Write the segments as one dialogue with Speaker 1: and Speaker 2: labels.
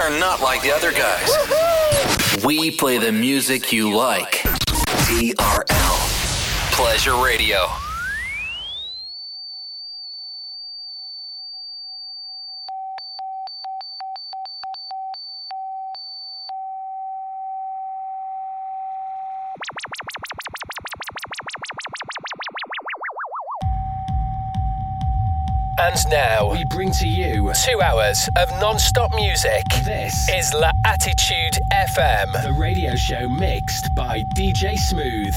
Speaker 1: are not like the other guys. We play the music you like. TRL. Pleasure Radio.
Speaker 2: Now we bring to you two hours of non-stop music. This is La Attitude FM, the radio show mixed by DJ Smooth.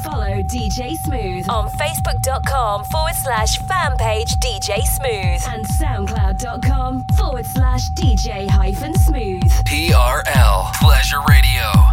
Speaker 3: Follow DJ Smooth on Facebook.com forward slash fan page DJ Smooth and SoundCloud.com forward slash DJ hyphen smooth.
Speaker 1: TRL Pleasure Radio.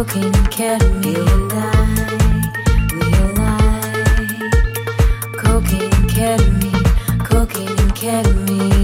Speaker 3: Cocaine can be we lie. Cocaine, ketamine, cocaine, ketamine.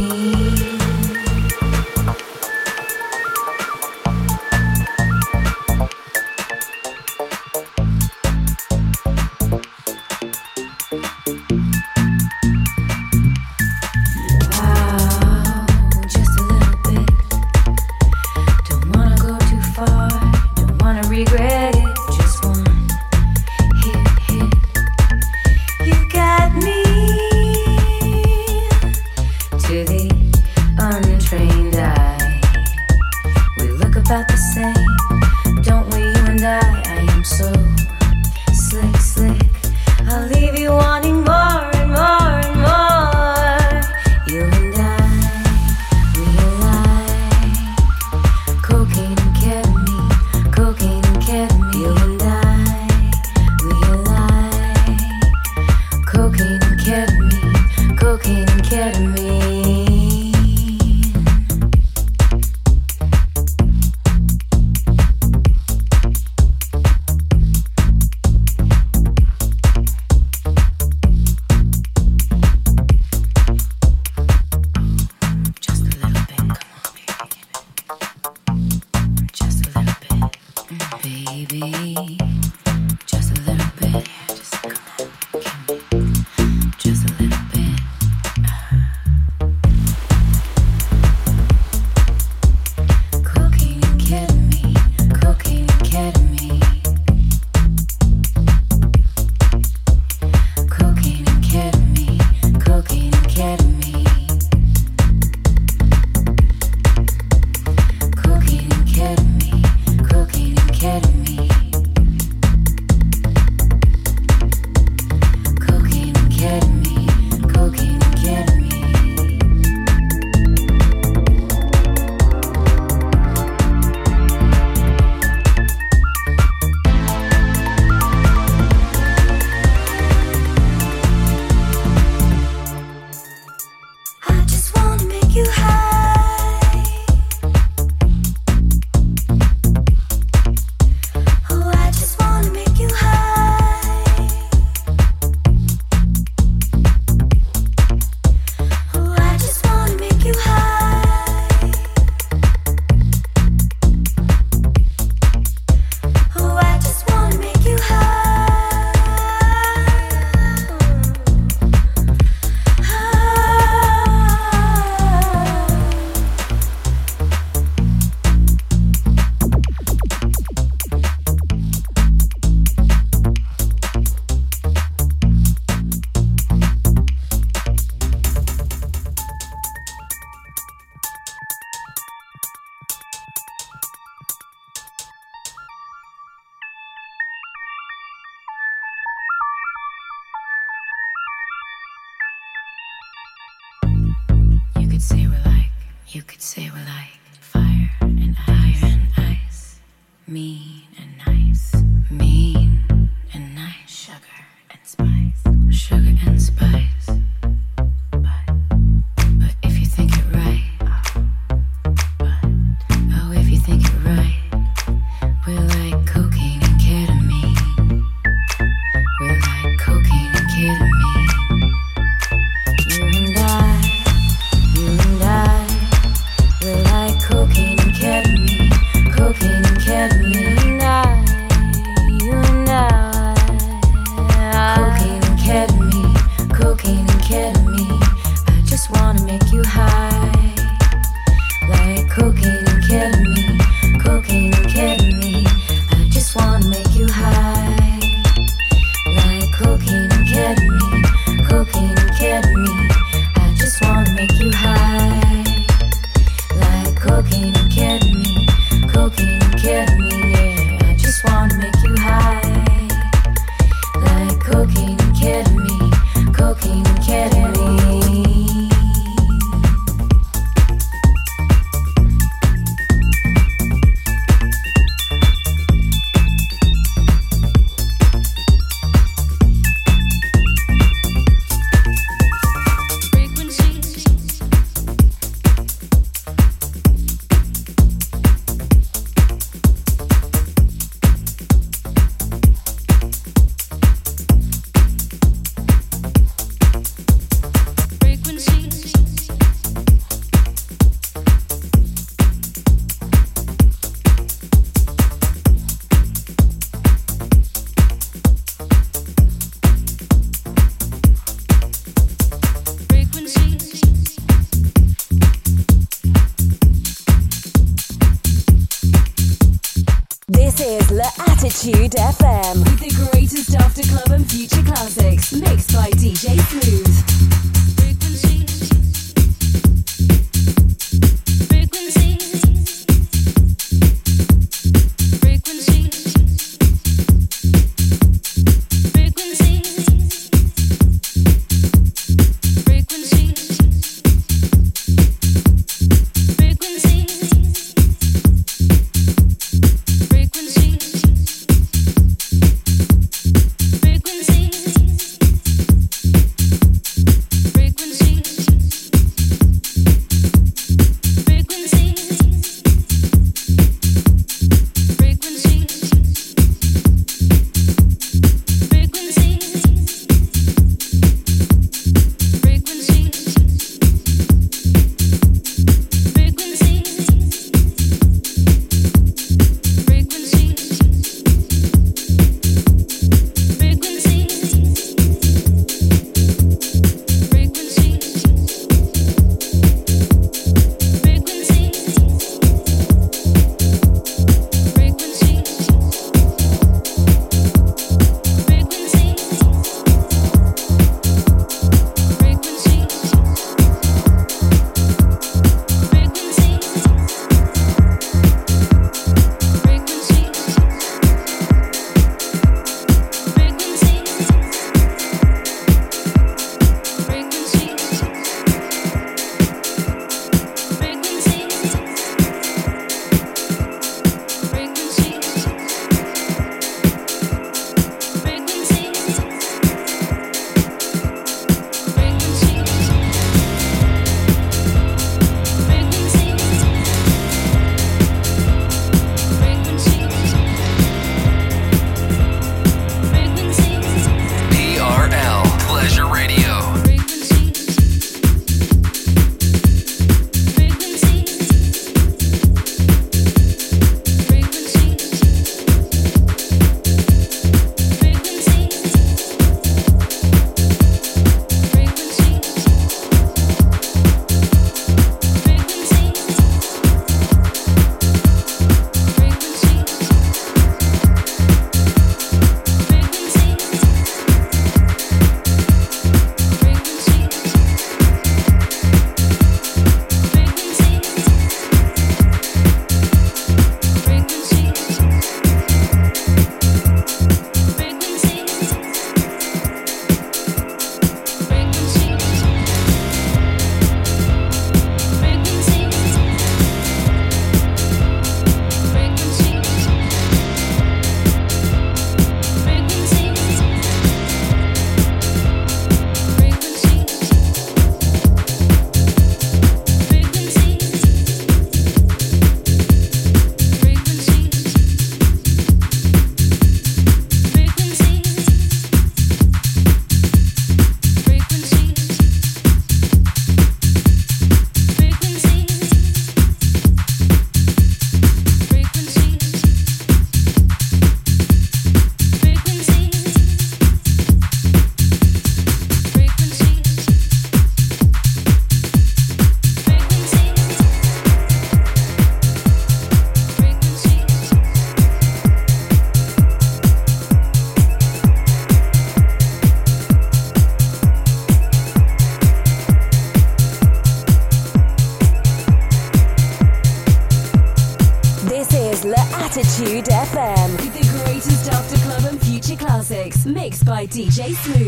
Speaker 3: DJ Smooth.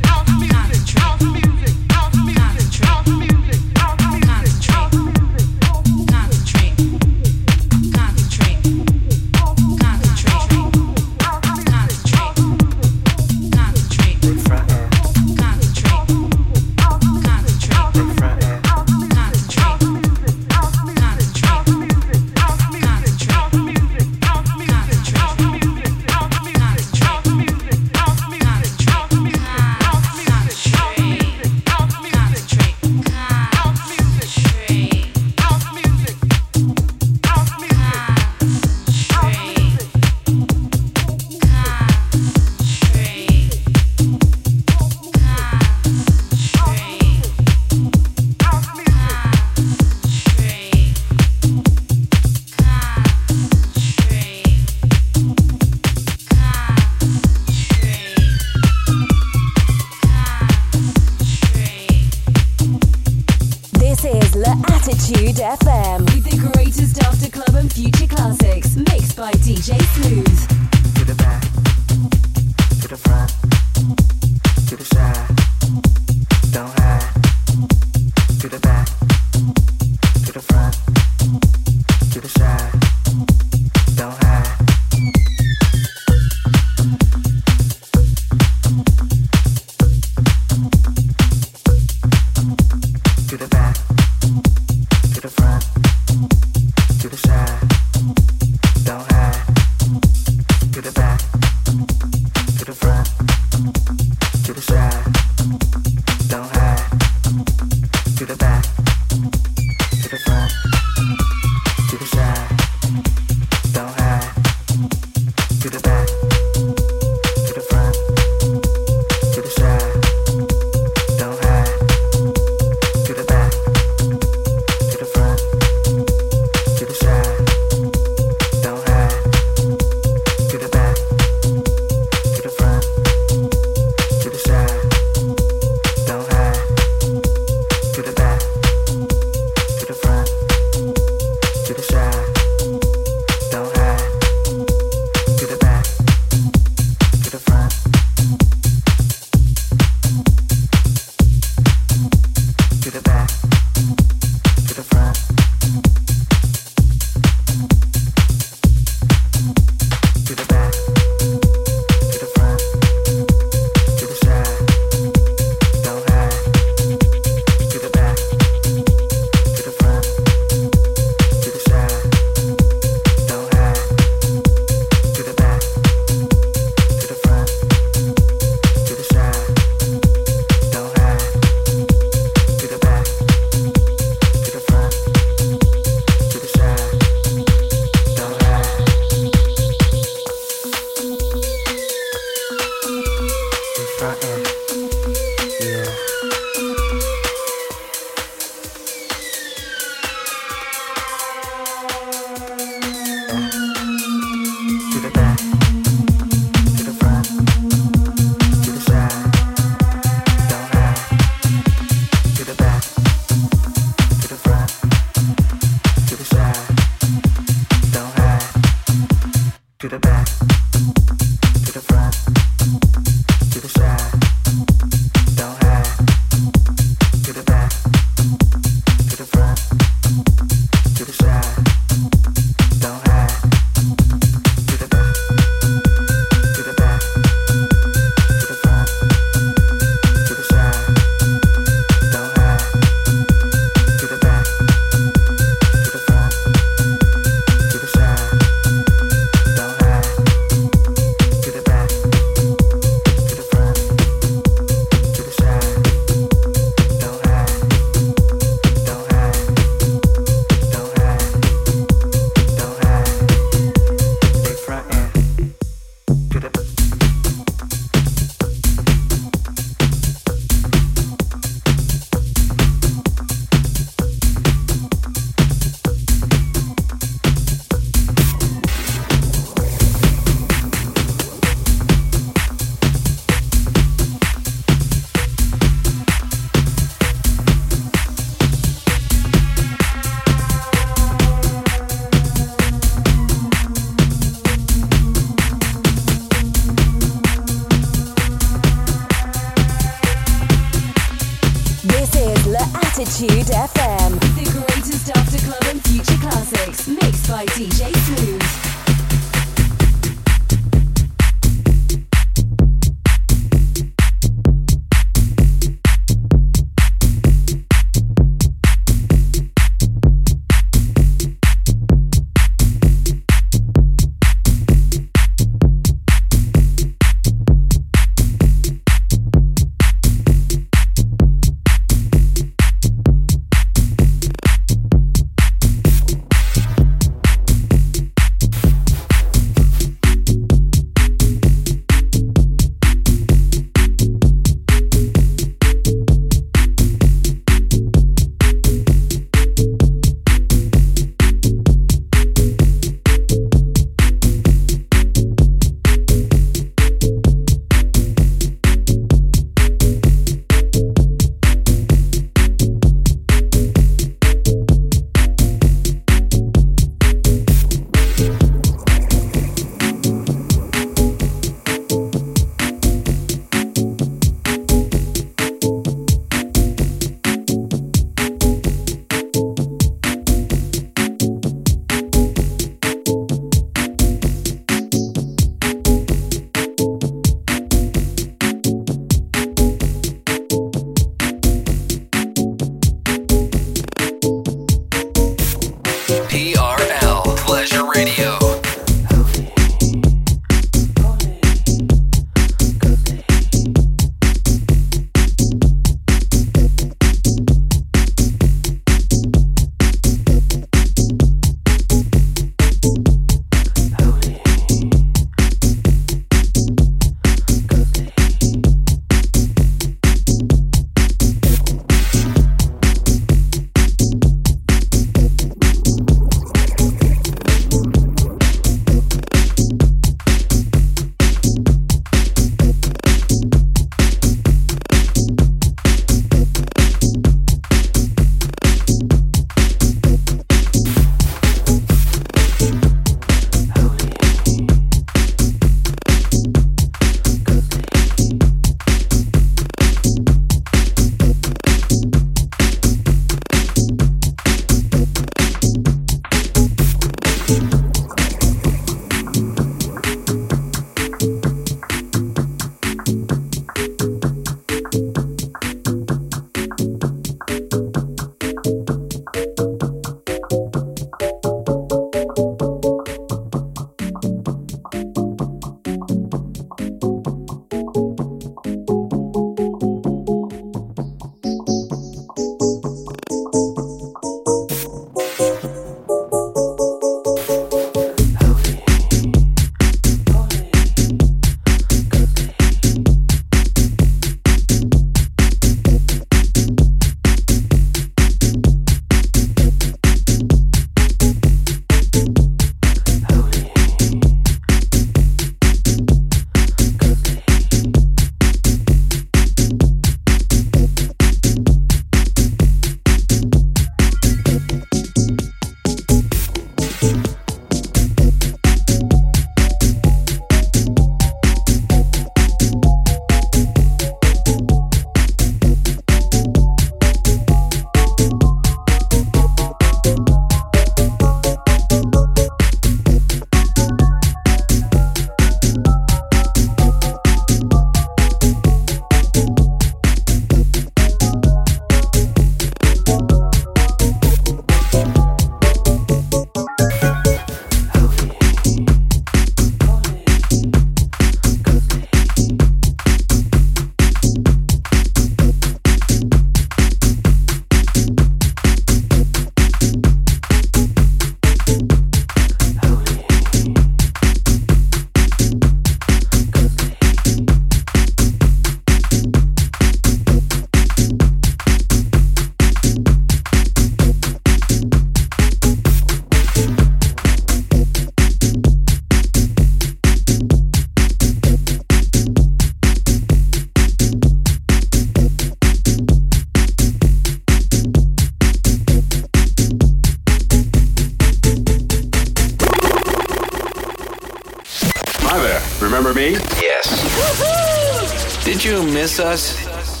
Speaker 1: Miss us?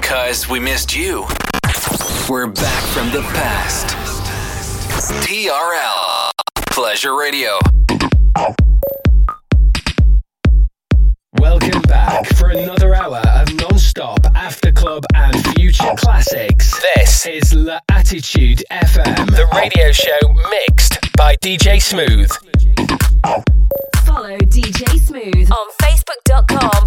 Speaker 1: Cause we missed you. We're back from the past. TRL Pleasure Radio.
Speaker 2: Welcome back for another hour of non-stop after club and future classics. This is La Attitude FM, the radio show mixed by DJ Smooth.
Speaker 3: Follow DJ Smooth on Facebook.com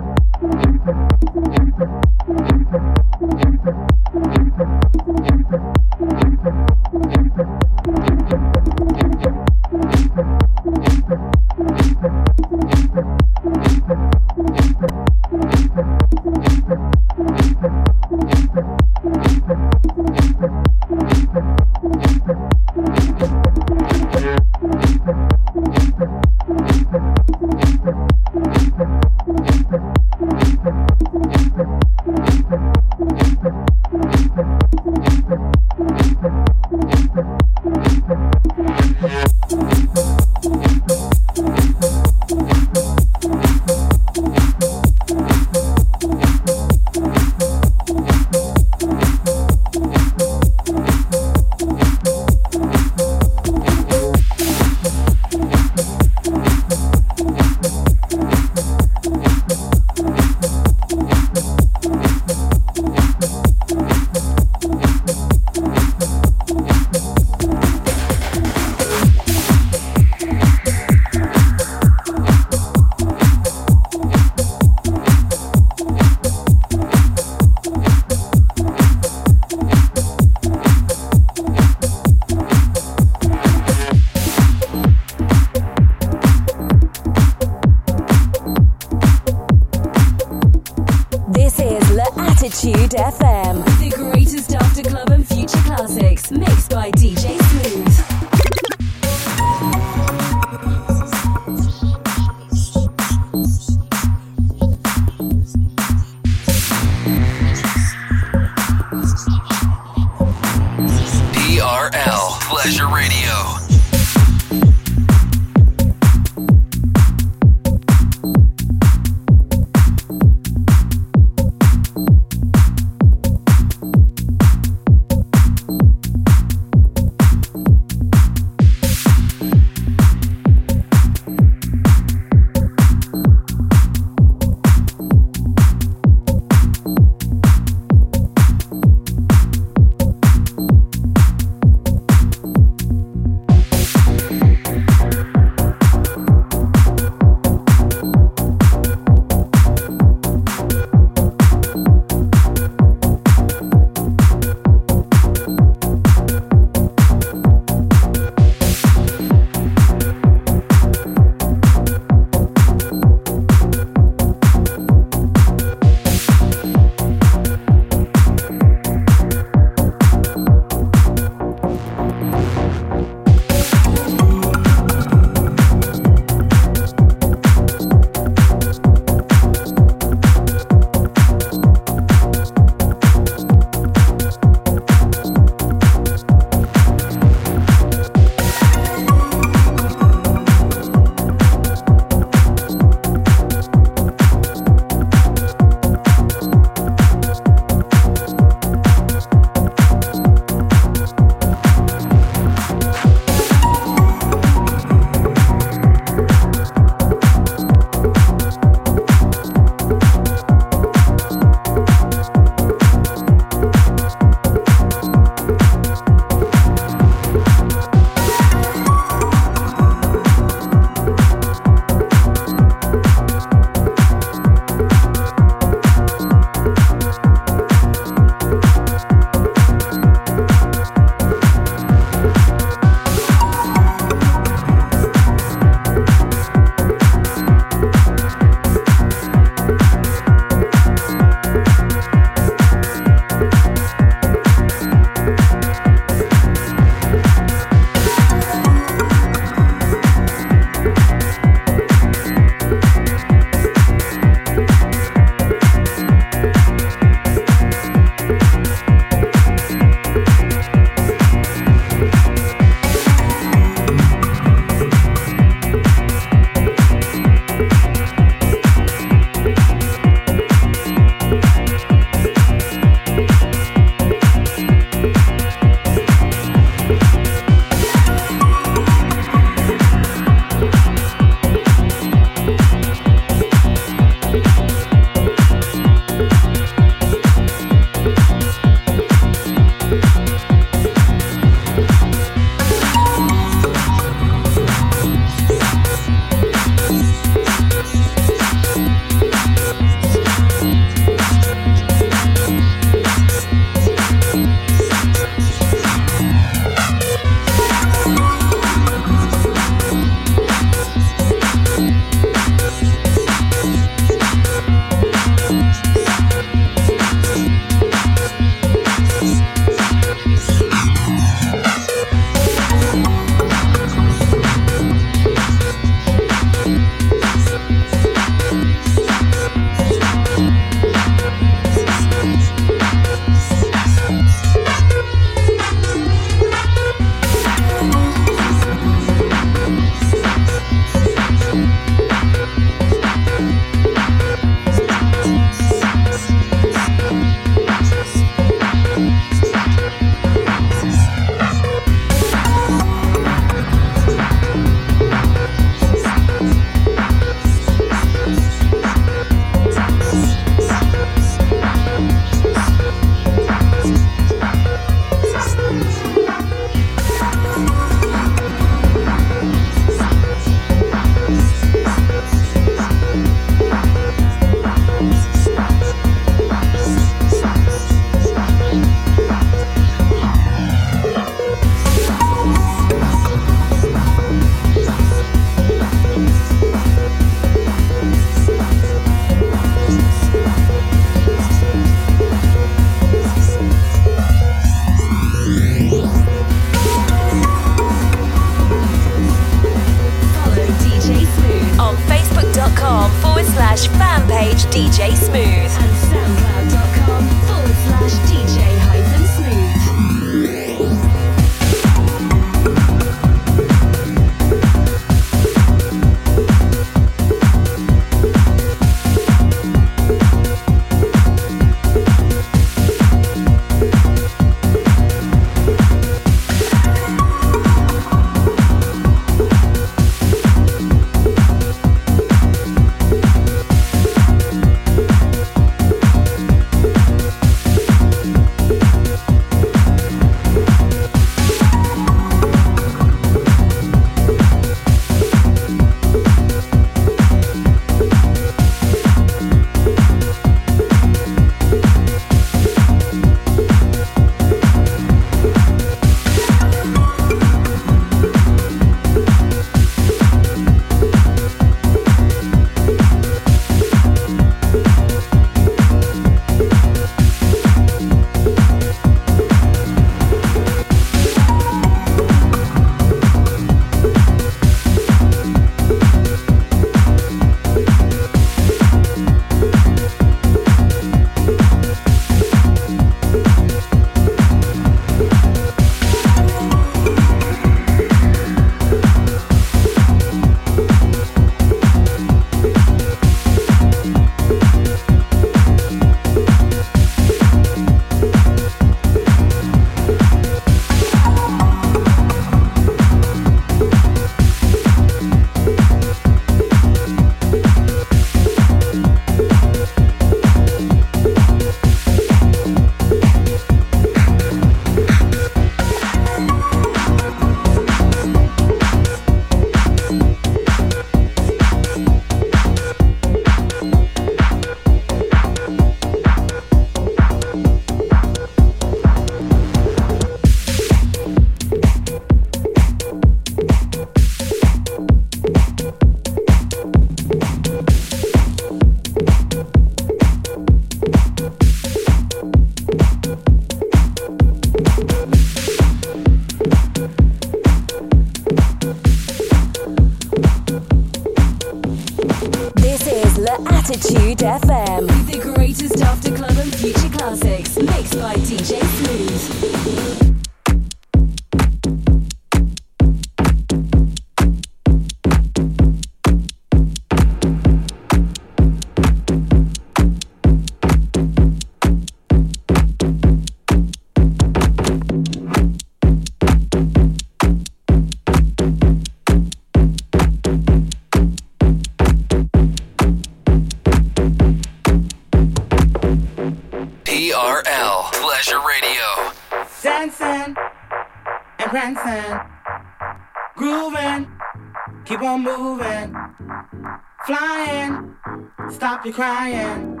Speaker 4: Stop your crying,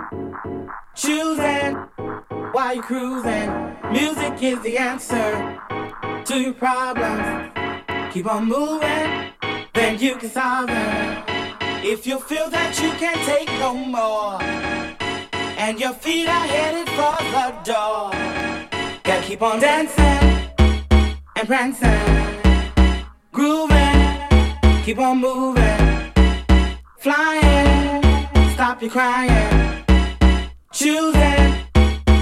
Speaker 4: choosing while you're cruising. Music is the answer to your problems. Keep on moving, then you can solve them. If you feel that you can't take no more, and your feet are headed for the door, gotta keep on dancing and prancing, grooving, keep on moving, flying, stop your crying, choosing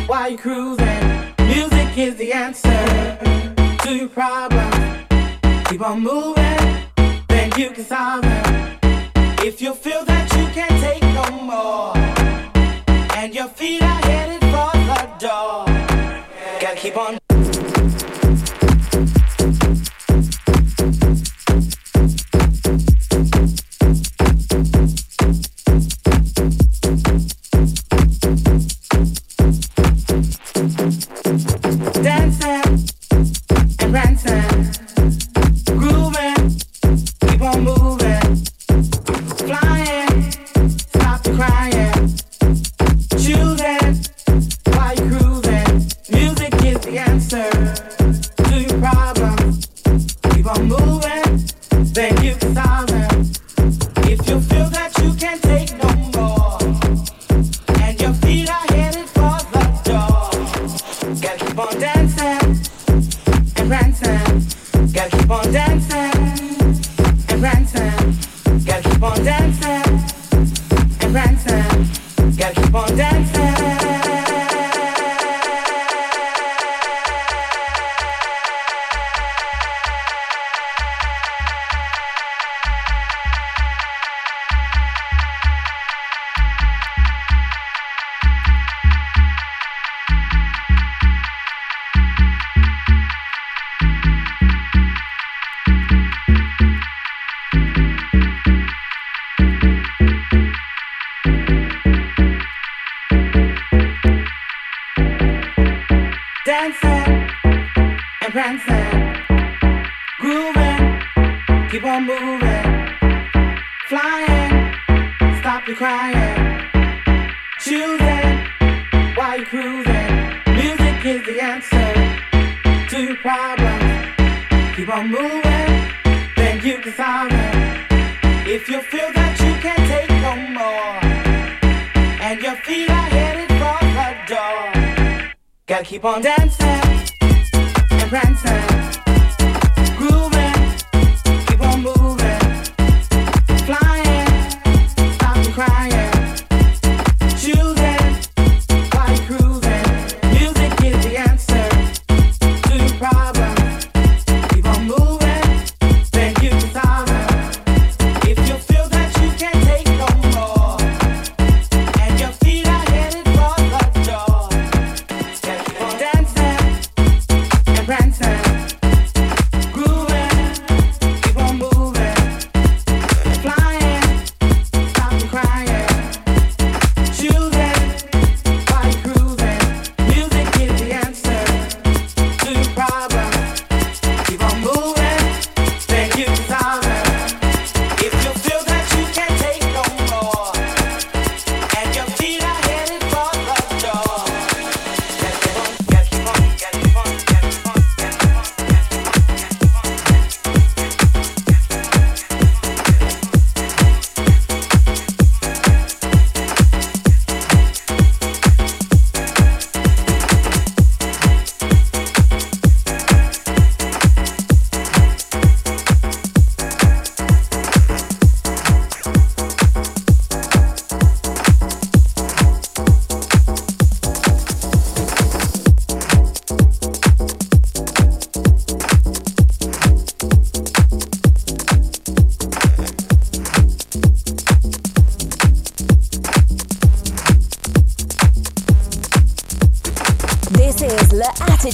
Speaker 4: while you're cruising. Music is the answer to your problem. Keep on moving, then you can solve them. If you feel that you can't take no more, and your feet are headed for the door, gotta keep on.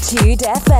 Speaker 3: Attitude FM